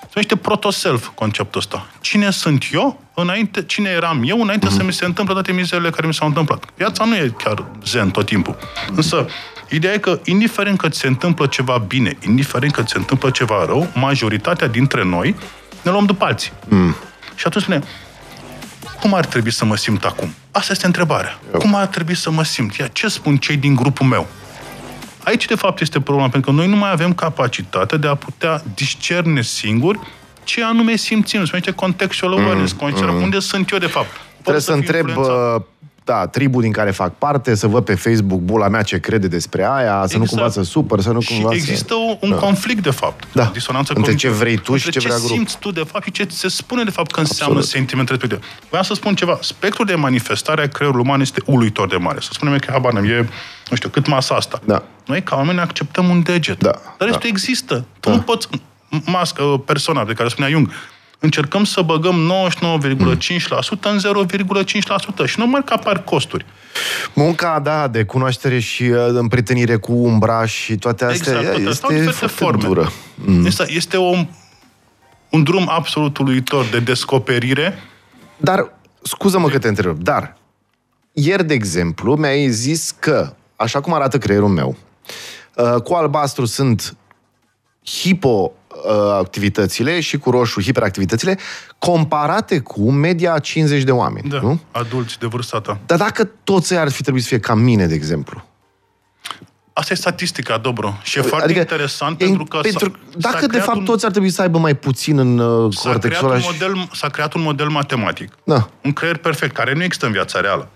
Se numește proto-self conceptul ăsta. Cine sunt eu înainte, cine eram eu înainte mm-hmm. să mi se întâmple toate mizerele care mi s-au întâmplat. Viața nu e chiar zen tot timpul. Însă, ideea e că, indiferent că ți se întâmplă ceva bine, indiferent că ți se întâmplă ceva rău, majoritatea dintre noi ne luăm după alții. Mm. Și atunci spune, cum ar trebui să mă simt acum? Asta este întrebarea. Eu. Cum ar trebui să mă simt? Ia, ce spun cei din grupul meu? Aici, de fapt, este problema, pentru că noi nu mai avem capacitatea de a putea discerne singuri ce anume simțim. Se numește contextual awareness, mm, mm. unde sunt eu, de fapt. Pot Trebuie să, să întreb influențat da, tribul din care fac parte, să văd pe Facebook bula mea ce crede despre aia, exact. să nu cumva exact. să supăr, să nu cumva și există să... un da. conflict, de fapt. Da. Disonanță Între ce vrei tu și ce vrea grupul. ce simți tu, de fapt, și ce se spune, de fapt, că înseamnă Absolut. sentimentul respectiv. Vreau să spun ceva. Spectrul de manifestare a creierului uman este uluitor de mare. Să spunem că, habar e, nu știu, cât masa asta. Da. Noi, ca oameni, acceptăm un deget. Da. Dar da. există. Tu da. nu poți mască, persoana de care spunea Jung, încercăm să băgăm 99,5% în 0,5% și nu că apar costuri. Munca, da, de cunoaștere și uh, împrietenire cu umbra și toate astea exact, toate este foarte forme. dură. Mm. Este, este o, un drum absolut uluitor de descoperire. Dar, scuză-mă că te întreb, dar ieri, de exemplu, mi-ai zis că, așa cum arată creierul meu, uh, cu albastru sunt hipo Uh, activitățile și cu roșu hiperactivitățile comparate cu media 50 de oameni. Da, nu? adulți de vârsta ta. Dar dacă toți ar fi trebuit să fie ca mine, de exemplu, Asta e statistica, Dobro. Și e foarte adică, interesant e, pentru că... Pentru, s-a, dacă, s-a de fapt, un, toți ar trebui să aibă mai puțin în uh, s-a cortexul creat, un model, s-a creat un model matematic. Da. Un creier perfect, care nu există în viața reală.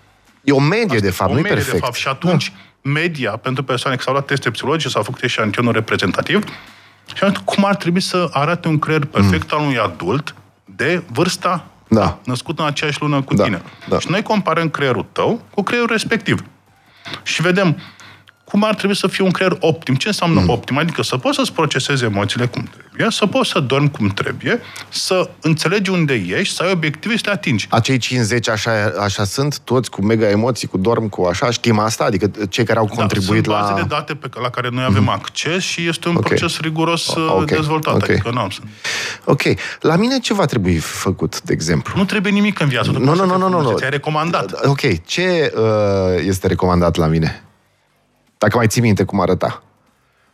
E o medie, Asta, de fapt, nu e perfect. De fapt. Și atunci, da. media pentru persoane care s-au luat teste psihologice, s-au făcut eșantionul reprezentativ, și am cum ar trebui să arate un creier perfect mm. al unui adult de vârsta da. născut în aceeași lună cu da. tine. Da. Și noi comparăm creierul tău cu creierul respectiv. Și vedem cum ar trebui să fie un creier optim. Ce înseamnă mm. optim? Adică să poți să-ți procesezi emoțiile cum trebuie, să poți să dormi cum trebuie, să înțelegi unde ești, să ai obiective și să le atingi. Acei 50 așa, așa sunt, toți cu mega emoții, cu dorm, cu așa, știm asta? Adică cei care au da, contribuit da, sunt baze de date pe, la care noi avem mm. acces și este un okay. proces riguros okay. dezvoltat. Okay. Adică nu am să... Ok. La mine ce va trebui făcut, de exemplu? Nu trebuie nimic în viață. Nu, nu, nu, nu, nu, nu. Ți-ai recomandat. Ok. Ce uh, este recomandat la mine? Dacă mai ții minte cum arăta.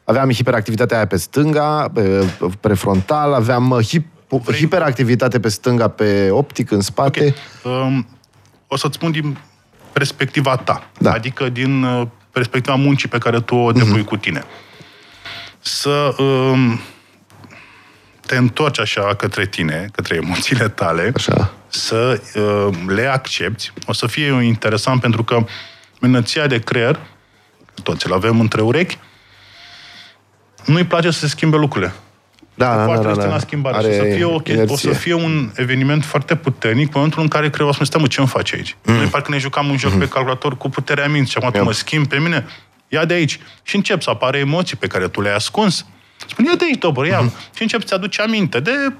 Aveam hiperactivitatea aia pe stânga, pe prefrontal, aveam uh, hip, Vrei... hiperactivitate pe stânga, pe optic, în spate. Okay. Um, o să-ți spun din perspectiva ta, da. adică din uh, perspectiva muncii pe care tu o depui mm-hmm. cu tine. Să um, te întorci așa către tine, către emoțiile tale, așa. să uh, le accepti. O să fie interesant pentru că minăția de creier toți îl avem între urechi, nu-i place să se schimbe lucrurile. Da, da, da, da, da. schimbare. Are să fie, okay, o să fie un eveniment foarte puternic în momentul în care creierul o să mă, ce îmi face aici? Mm. Noi parcă ne jucam un joc mm. pe calculator cu puterea minții și acum tu mă schimbi pe mine, ia de aici. Și încep să apare emoții pe care tu le-ai ascuns. Spune, ia de aici, dobă, ia. Mm. Și încep să aduce aminte de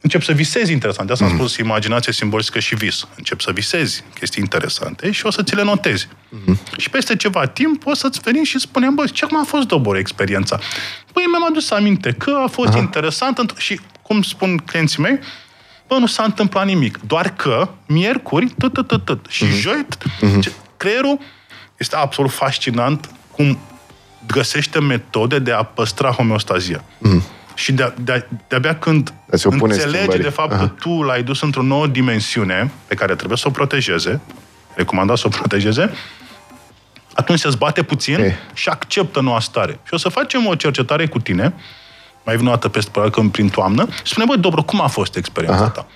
încep să visezi interesant. De asta mm. am spus imaginație simbolică și vis. Încep să visezi chestii interesante și o să ți le notezi. Mm. Și peste ceva timp o să-ți veni și spunem, băi, ce cum a fost dobor experiența? Păi mi-am adus aminte că a fost Aha. interesant și, cum spun clienții mei, bă, nu s-a întâmplat nimic. Doar că, miercuri, tot, tot, tot, tot. Și mm. joi, mm creierul este absolut fascinant cum găsește metode de a păstra homeostazia. Mm. Și de, de, de-abia când înțelege de fapt Aha. că tu l-ai dus într-o nouă dimensiune pe care trebuie să o protejeze, recomandat să o protejeze, atunci se zbate puțin okay. și acceptă noua stare. Și o să facem o cercetare cu tine mai vin o dată peste probabil că prin toamnă, și spune, băi, Dobro, cum a fost experiența Aha. ta?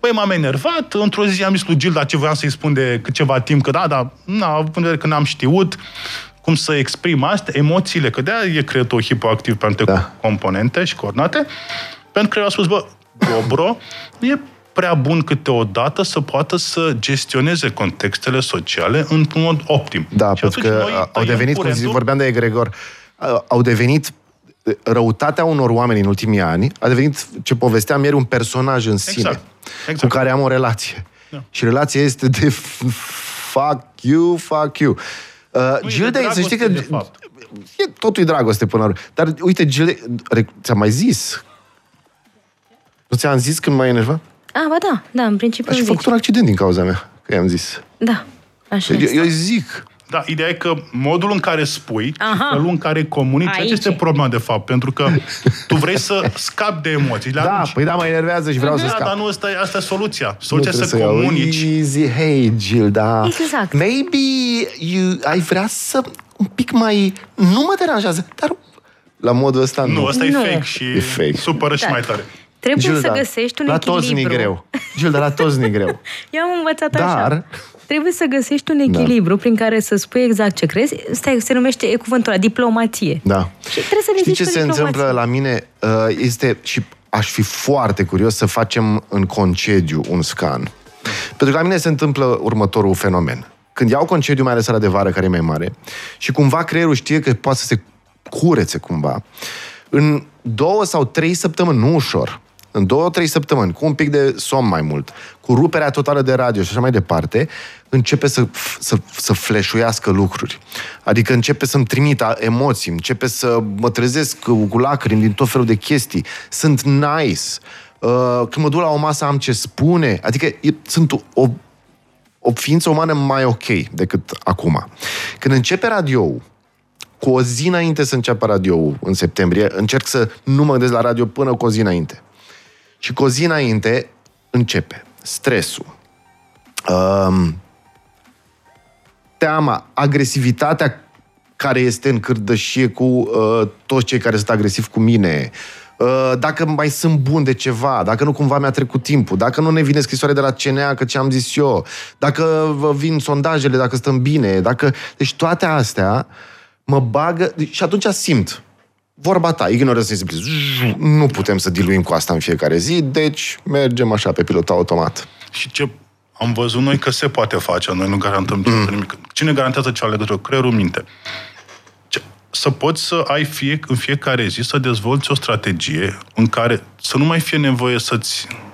Băi, m-am enervat, într-o zi am zis lui Gilda ce voiam să-i spun de cât ceva timp, că da, da, na, având în vedere că n-am știut cum să exprim astea, emoțiile, că de-aia e creatul hipoactiv pe anumite Da. componente și coordonate, pentru că eu am spus, bă, Dobro, nu e prea bun câteodată să poată să gestioneze contextele sociale într-un mod optim. Da, Și pentru atunci că noi au tăiem devenit, cum curentul. zi, vorbeam de egregor, uh, au devenit răutatea unor oameni în ultimii ani a devenit, ce povesteam ieri, un personaj în sine Exact. Exact. cu care am o relație. Da. Și relația este de f- fuck you, fuck you. Uh, Nu, e Gilda, de să știi că dragoste, de fapt. e, totul e dragoste până la urmă. Dar uite, Gilda, re- ți-am mai zis. Nu ți-am zis când m-ai enervat? Ah, ba da, da, în principiu Aș fi zici. făcut un accident din cauza mea, că i-am zis. Da, așa Eu, este. eu zic. Da, ideea e că modul în care spui, Aha. felul în care comunici, Aici este e. problema de fapt, pentru că tu vrei să scapi de emoții. Le Da, arunci. păi da, mă enervează și vreau să da, scap. dar nu asta e, asta e soluția. Nu Soluția trebuie să iau comunici. Easy, hey, Gilda. Exact. Maybe you, ai vrea să un pic mai... Nu mă deranjează, dar la modul ăsta nu. Nu, asta e Nu. fake și E fake. supără și Da. mai tare. Trebuie Gilda, să găsești un la echilibru. toți ni greu. Gilda, la toți ni greu. (laughs) Eu am învățat Dar- Da. așa. Trebuie să găsești un echilibru prin care să spui exact ce crezi. Stai, se numește e cuvântul ăla, diplomație. Da. Și trebuie să le Știi zici ce cu se diplomație. întâmplă la mine? Uh, Este, și aș fi foarte curios să facem în concediu un scan. Pentru că la mine se întâmplă următorul fenomen. Când iau concediu, mai ales la de vară, care e mai mare, și cumva creierul știe că poate să se curețe cumva, în două sau trei săptămâni, nu ușor, în două, trei săptămâni, cu un pic de somn mai mult, cu ruperea totală de radio și așa mai departe, începe să, să, să fleșuiască lucruri. Adică începe să-mi trimită emoții, începe să mă trezesc cu, cu lacrimi din tot felul de chestii. Sunt nice. Uh, când mă duc la o masă am ce spune. Adică e, sunt o, o ființă umană mai ok decât acum. Când începe radio cu o zi înainte să înceapă radio în septembrie, încerc să nu mă gândesc la radio până cu o zi înainte. Și cu o zi înainte începe stresul, um, teama, agresivitatea care este în cârdășie cu uh, toți cei care sunt agresivi cu mine, uh, dacă mai sunt bun de ceva, dacă nu cumva mi-a trecut timpul, dacă nu ne vine scrisoare de la CNA că ce am zis eu, dacă vă vin sondajele, dacă stăm bine, dacă... Deci toate astea mă bagă... Și atunci simt vorba ta, ignoră sensibilitate. Nu putem să diluim cu asta în fiecare zi, deci mergem așa pe pilot automat. Și ce am văzut noi că se poate face, noi nu garantăm Mm. mm. nimic. Cine garantează ce legătură? Creierul minte. Ce, să poți să ai fie, în fiecare zi să dezvolți o strategie în care să nu mai fie nevoie să-ți um,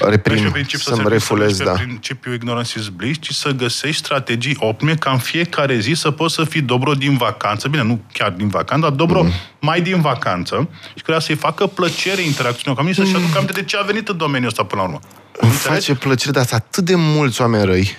Reprim, mergi pe principiu să să-mi se refulez, pe da. principiul ignorance is bliss, ci să găsești strategii optime ca în fiecare zi să poți să fii dobro din vacanță, bine, nu chiar din vacanță, dar dobro Mhm. mm. mai din vacanță și care să-i facă plăcere interacțiunea cu oamenii, să-și aducă aminte de ce a venit în domeniul ăsta până la urmă. Îmi face plăcere, dar sunt atât de mulți oameni răi.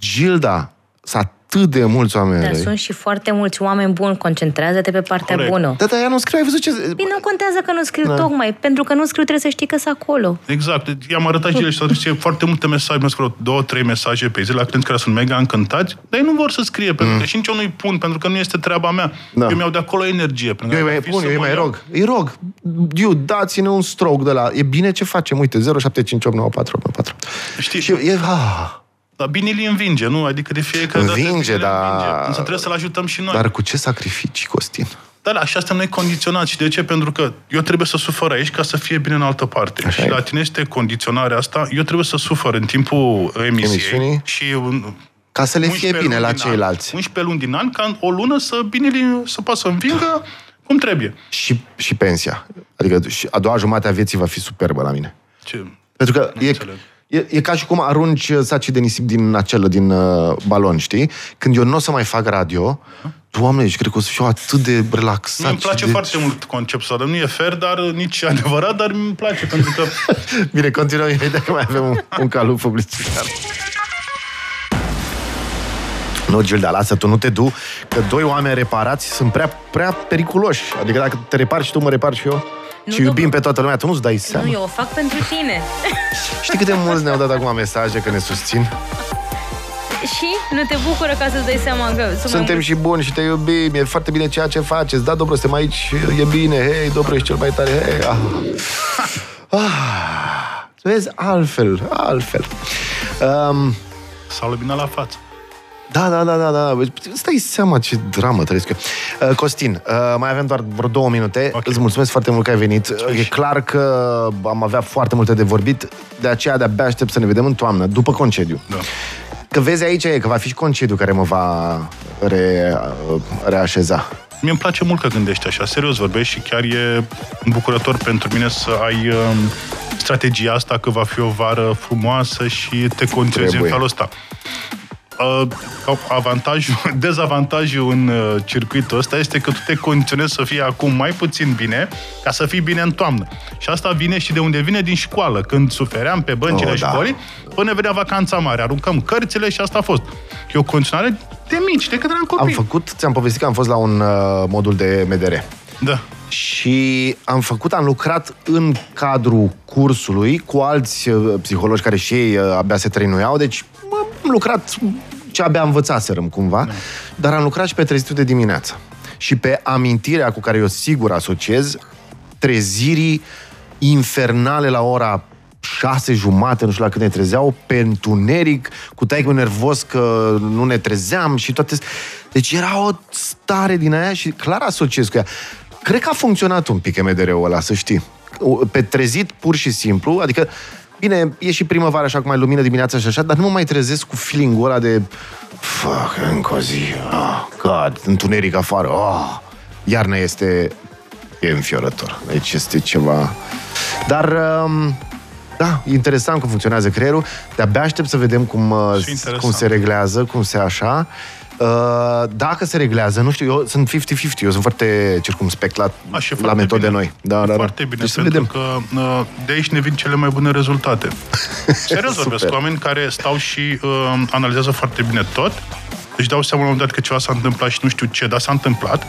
Gilda, sunt atât de mulți oameni Dar răi. sunt și foarte mulți oameni buni. Concentrează-te pe partea Corect. bună. Da, dar ea nu scrie, ai văzut ce... Păi nu contează că nu scriu tocmai. Pentru că nu scriu trebuie să știi că sunt acolo. Exact. I-am arătat și el și s-a trimis foarte multe mesaje, mi-a scris două, trei mesaje pe zi la clienți care sunt mega încântați, dar ei nu vor să scrie, pentru că și nici eu nu-i pun, pentru că nu este treaba mea. Mm. Da. Eu mi-au de acolo energie. Pentru Eu că îi mai ar fi pun, să eu îi mă mai iau- rog. Îi rog. Eu, dați-ne un stroke de la... E bine ce facem, uite, 07589484. Știi, Și e... Ah, Dar bine îi învinge, nu? Adică de fiecare dată Învinge, bine îl dar- învinge. Însă trebuie să-l ajutăm și noi. dar cu ce sacrificii, Costin? Dar așa suntem noi condiționați. Și de ce? Pentru că eu trebuie să sufăr aici ca să fie bine în altă parte. Așa și e. la tine este condiționarea asta. Eu trebuie să sufăr în timpul emisiei Emisiunii? și în Ca să le fie 11 bine luni la din ceilalți. An, 11 luni din an, ca în o lună să bine să poată să învingă cum trebuie. Și, și pensia. Adică și a doua jumătate a vieții va fi superbă la mine. Ce? Pentru că e, înțeleg. E, e ca și cum arunci uh, saci de nisip din acel, din uh, balon, știi? Când eu nu o să mai fac radio, Doamne, deci cred că o să fiu atât de relaxat. Mie îmi place și de... foarte mult conceptul ăsta. Nu e fair, dar nici adevărat, dar îmi place, pentru că (laughs) Bine, continuăm imediat că mai avem un, un calup publicitar. Nu, Gilda, lasă, tu nu te du, că doi oameni reparați sunt prea, prea periculoși. Adică dacă te repari și tu, mă repar și eu. Nu, și iubim domnule. pe toată lumea, tu nu-ți dai seama. Nu, eu o fac pentru tine. (laughs) Știi cât de mulți ne-au dat acum mesaje că ne susțin? Și nu te bucură ca să-ți dai seama că sunt mai Suntem mulți- și buni și te iubim, e foarte bine ceea ce faceți. Da, dobro, suntem aici, e bine, hei, dobro, ești cel mai tare, hei. Ah. (laughs) Ah. Vezi, altfel, altfel. Um, S-a luminat la față. Da, da, da, da, da. Îți dai seama ce dramă trăiesc eu. Uh, Costin, uh, mai avem doar vreo două minute. Ok. Îți mulțumesc foarte mult că ai venit. Uh, E clar că am avea foarte multe de vorbit, de aceea de-abia aștept să ne vedem în toamnă, după concediu. Da. Că vezi aici e că va fi și concediu care mă va re, uh, reașeza. Mie îmi place mult că gândești așa, serios vorbești și chiar e îmbucurător pentru mine să ai um, strategia asta că va fi o vară frumoasă și te concentrezi în Trebuie. felul ăsta. Uh, avantajul, (laughs) dezavantajul în uh, circuitul ăsta este că tu te condiționezi să fii acum mai puțin bine ca să fii bine în toamnă. Și asta vine și de unde vine din școală. Când sufeream pe băncile Oh, da. școlii, până venea vacanța mare, aruncăm cărțile și asta a fost. E o condiționare de mici, de când eram Am copii. făcut, ți-am povestit că am fost la un uh, modul de MDR. Da. Și am făcut, am lucrat în cadrul cursului cu alți uh, psihologi care și ei uh, abia se trăinuiau, deci mă, am lucrat ce abia învățaserăm cumva, dar am lucrat și pe trezitul de dimineață. Și pe amintirea cu care eu sigur asociez trezirii infernale la ora șase jumate, nu știu la cât ne trezeau, pe întuneric, cu taică nervos că nu ne trezeam și toate... Deci era o stare din aia și clar asociez cu ea. Cred că a funcționat un pic MDR-ul ăla, să știi. Pe trezit pur și simplu, adică Bine, e și primăvară, așa cum ai lumină dimineața și așa, dar nu mă mai trezesc cu feeling-ul ăla de fuck, încă o zi, oh, God, întuneric afară, oh. Iarna este e înfiorător. Deci este ceva... Dar, um, da, e interesant cum funcționează creierul. De-abia aștept să vedem cum, uh, Și interesant. cum se reglează, cum se așa. Uh, dacă se reglează, nu știu, eu sunt 50-50, eu sunt foarte circumspect la, Aș fi la foarte metode bine. noi. Da, E da, da. Foarte bine, Deci să pentru vedem. că uh, de aici ne vin cele mai bune rezultate. (laughs) Serios vorbesc, Super. oameni care stau și uh, analizează foarte bine tot, își dau seama la un moment dat că ceva s-a întâmplat și nu știu ce, dar s-a întâmplat.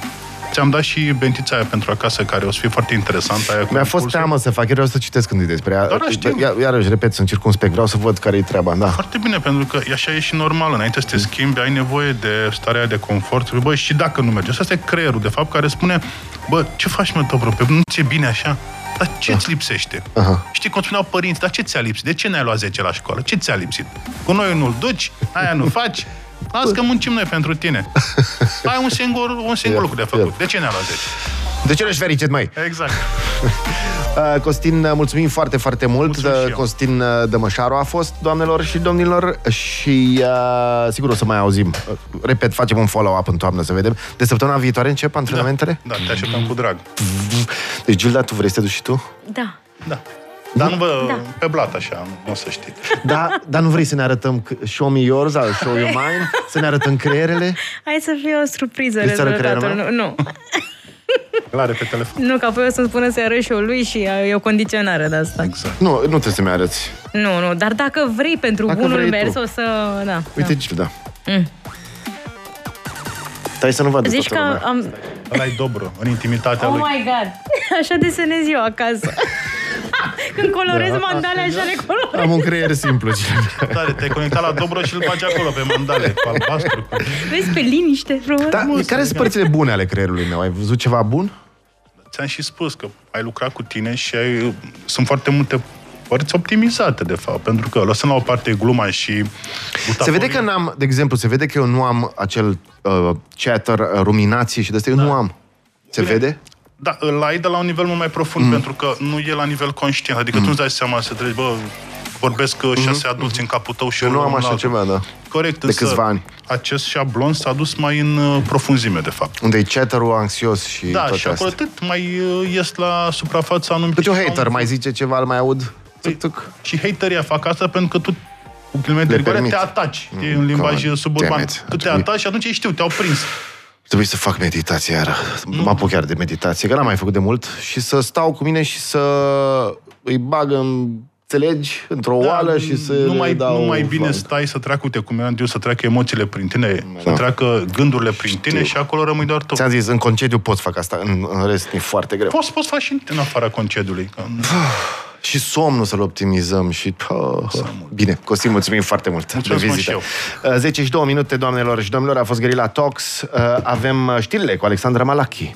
Ți-am dat și bentița aia pentru acasă, care o să fie foarte interesantă. Aia cu Mi-a fost impulsul. teamă să fac, eu vreau să citesc când e despre ea. Da, da, știu. Ia, iarăși, repet, sunt circumspect, vreau să văd care e treaba, da. Foarte bine, pentru că așa e și normal. Înainte să te schimbi, ai nevoie de starea de confort. Bă, și dacă nu merge. Asta e creierul, de fapt, care spune, bă, ce faci, mă, dobro, pe nu ți-e bine așa? Dar ce ți lipsește? Aha. Știi cum spuneau părinți, dar ce ți-a lipsit? De ce n-ai luat 10 la școală? Ce ți-a lipsit? Cu noi nu-l duci, aia nu faci, las că muncim noi pentru tine. (laughs) Ai un singur, un singur Ia, lucru de ia. făcut. De ce n-ai luat 10? De ce nu ești fericit, mai? Exact. (laughs) Uh, Costin, uh, mulțumim foarte, foarte mult. Mulțumesc și Uh, eu. Costin uh, Dămășaru a fost, doamnelor și domnilor, și uh, sigur o să mai auzim. Uh, Repet, facem un follow-up în toamnă să vedem. De săptămâna viitoare încep antrenamentele? Da, te așteptăm cu drag. Deci, Gilda, tu vrei să te duci și tu? Da. Da. Dar nu vă, Da. pe blat așa, nu o să știți. Da, dar nu vrei să ne arătăm c- show me yours sau show you mine? Să ne arătăm creierele? Hai să fie o surpriză Vrei să arăt rezultatul. creierul Nu, nu. Clare pe telefon. nu, că apoi o să-mi spună să-i arăt și eu lui și e o condiționare de asta. Exact. Nu, nu trebuie să-mi arăți. Nu, nu, dar dacă vrei pentru Dacă bunul vrei mers, tu. o să... Da, Uite, da. Gilda. Mm. Stai să nu vadă Zici că toată lumea. am... Ăla e dobro, în intimitatea Oh lui. my god! (laughs) Așa desenez eu acasă. (laughs) Când colorez Da, mandale, așa le colorez. Am un creier simplu, (laughs) Gilda. Tare, te-ai conectat la dobro și îl bagi acolo pe mandale, cu albastru. Cu... Vezi, pe liniște, frumos. Da, care sunt părțile bune ale creierului meu? Ai văzut ceva bun? Ți-am și spus că ai lucrat cu tine și ai, sunt foarte multe părți optimizate, de fapt, pentru că lăsăm la o parte gluma și... Se vede că n-am, de exemplu, se vede că eu nu am acel uh, chatter, uh, ruminație și de asta eu nu am. Se Bine. vede? Da, îl ai de la un nivel mult mai profund, mm. pentru că nu e la nivel conștient. Adică mm. tu îți dai seama să treci, bă, vorbesc mm șase adulți în capul tău și Eu nu unul am așa la altul. ceva, da. Corect, De însă câțiva ani. acest șablon s-a dus mai în uh, profunzime, de fapt. Unde e chatterul anxios și Da, toate și acolo astea. atât mai uh, ies la suprafața anumite... Deci un hater mai zice ceva, îl mai aud. Tuc, tuc. Și haterii fac asta pentru că tu cu ghilimele de Le rigoare, te permiți. ataci. E în limbaj God suburban. damn it. Tu Ar te trebui- ataci și atunci ei știu, te-au prins. Trebuie să fac meditație iară. Mă apuc chiar de meditație, că n-am mai făcut de mult. Și să stau cu mine și să îi bag în înțelegi, într-o oală și să Da, nu le mai, dau nu mai bine funk. stai să treacă, uite cum eram eu, să treacă emoțiile prin tine, să Da. treacă gândurile prin tine și acolo rămâi doar tu. Ți-am zis, în concediu pot să fac asta, în, în rest e foarte greu. Poți, poți face și în afara concediului. Că... (sighs) Și somnul să-l optimizăm și... Oh, bine, Costin, mulțumim foarte mult Mulțumesc de mult vizită. și eu. Uh, 10 și 2 minute, doamnelor și domnilor, a fost Guerilla Talks. Uh, Avem uh, știrile cu Alexandra Malachi.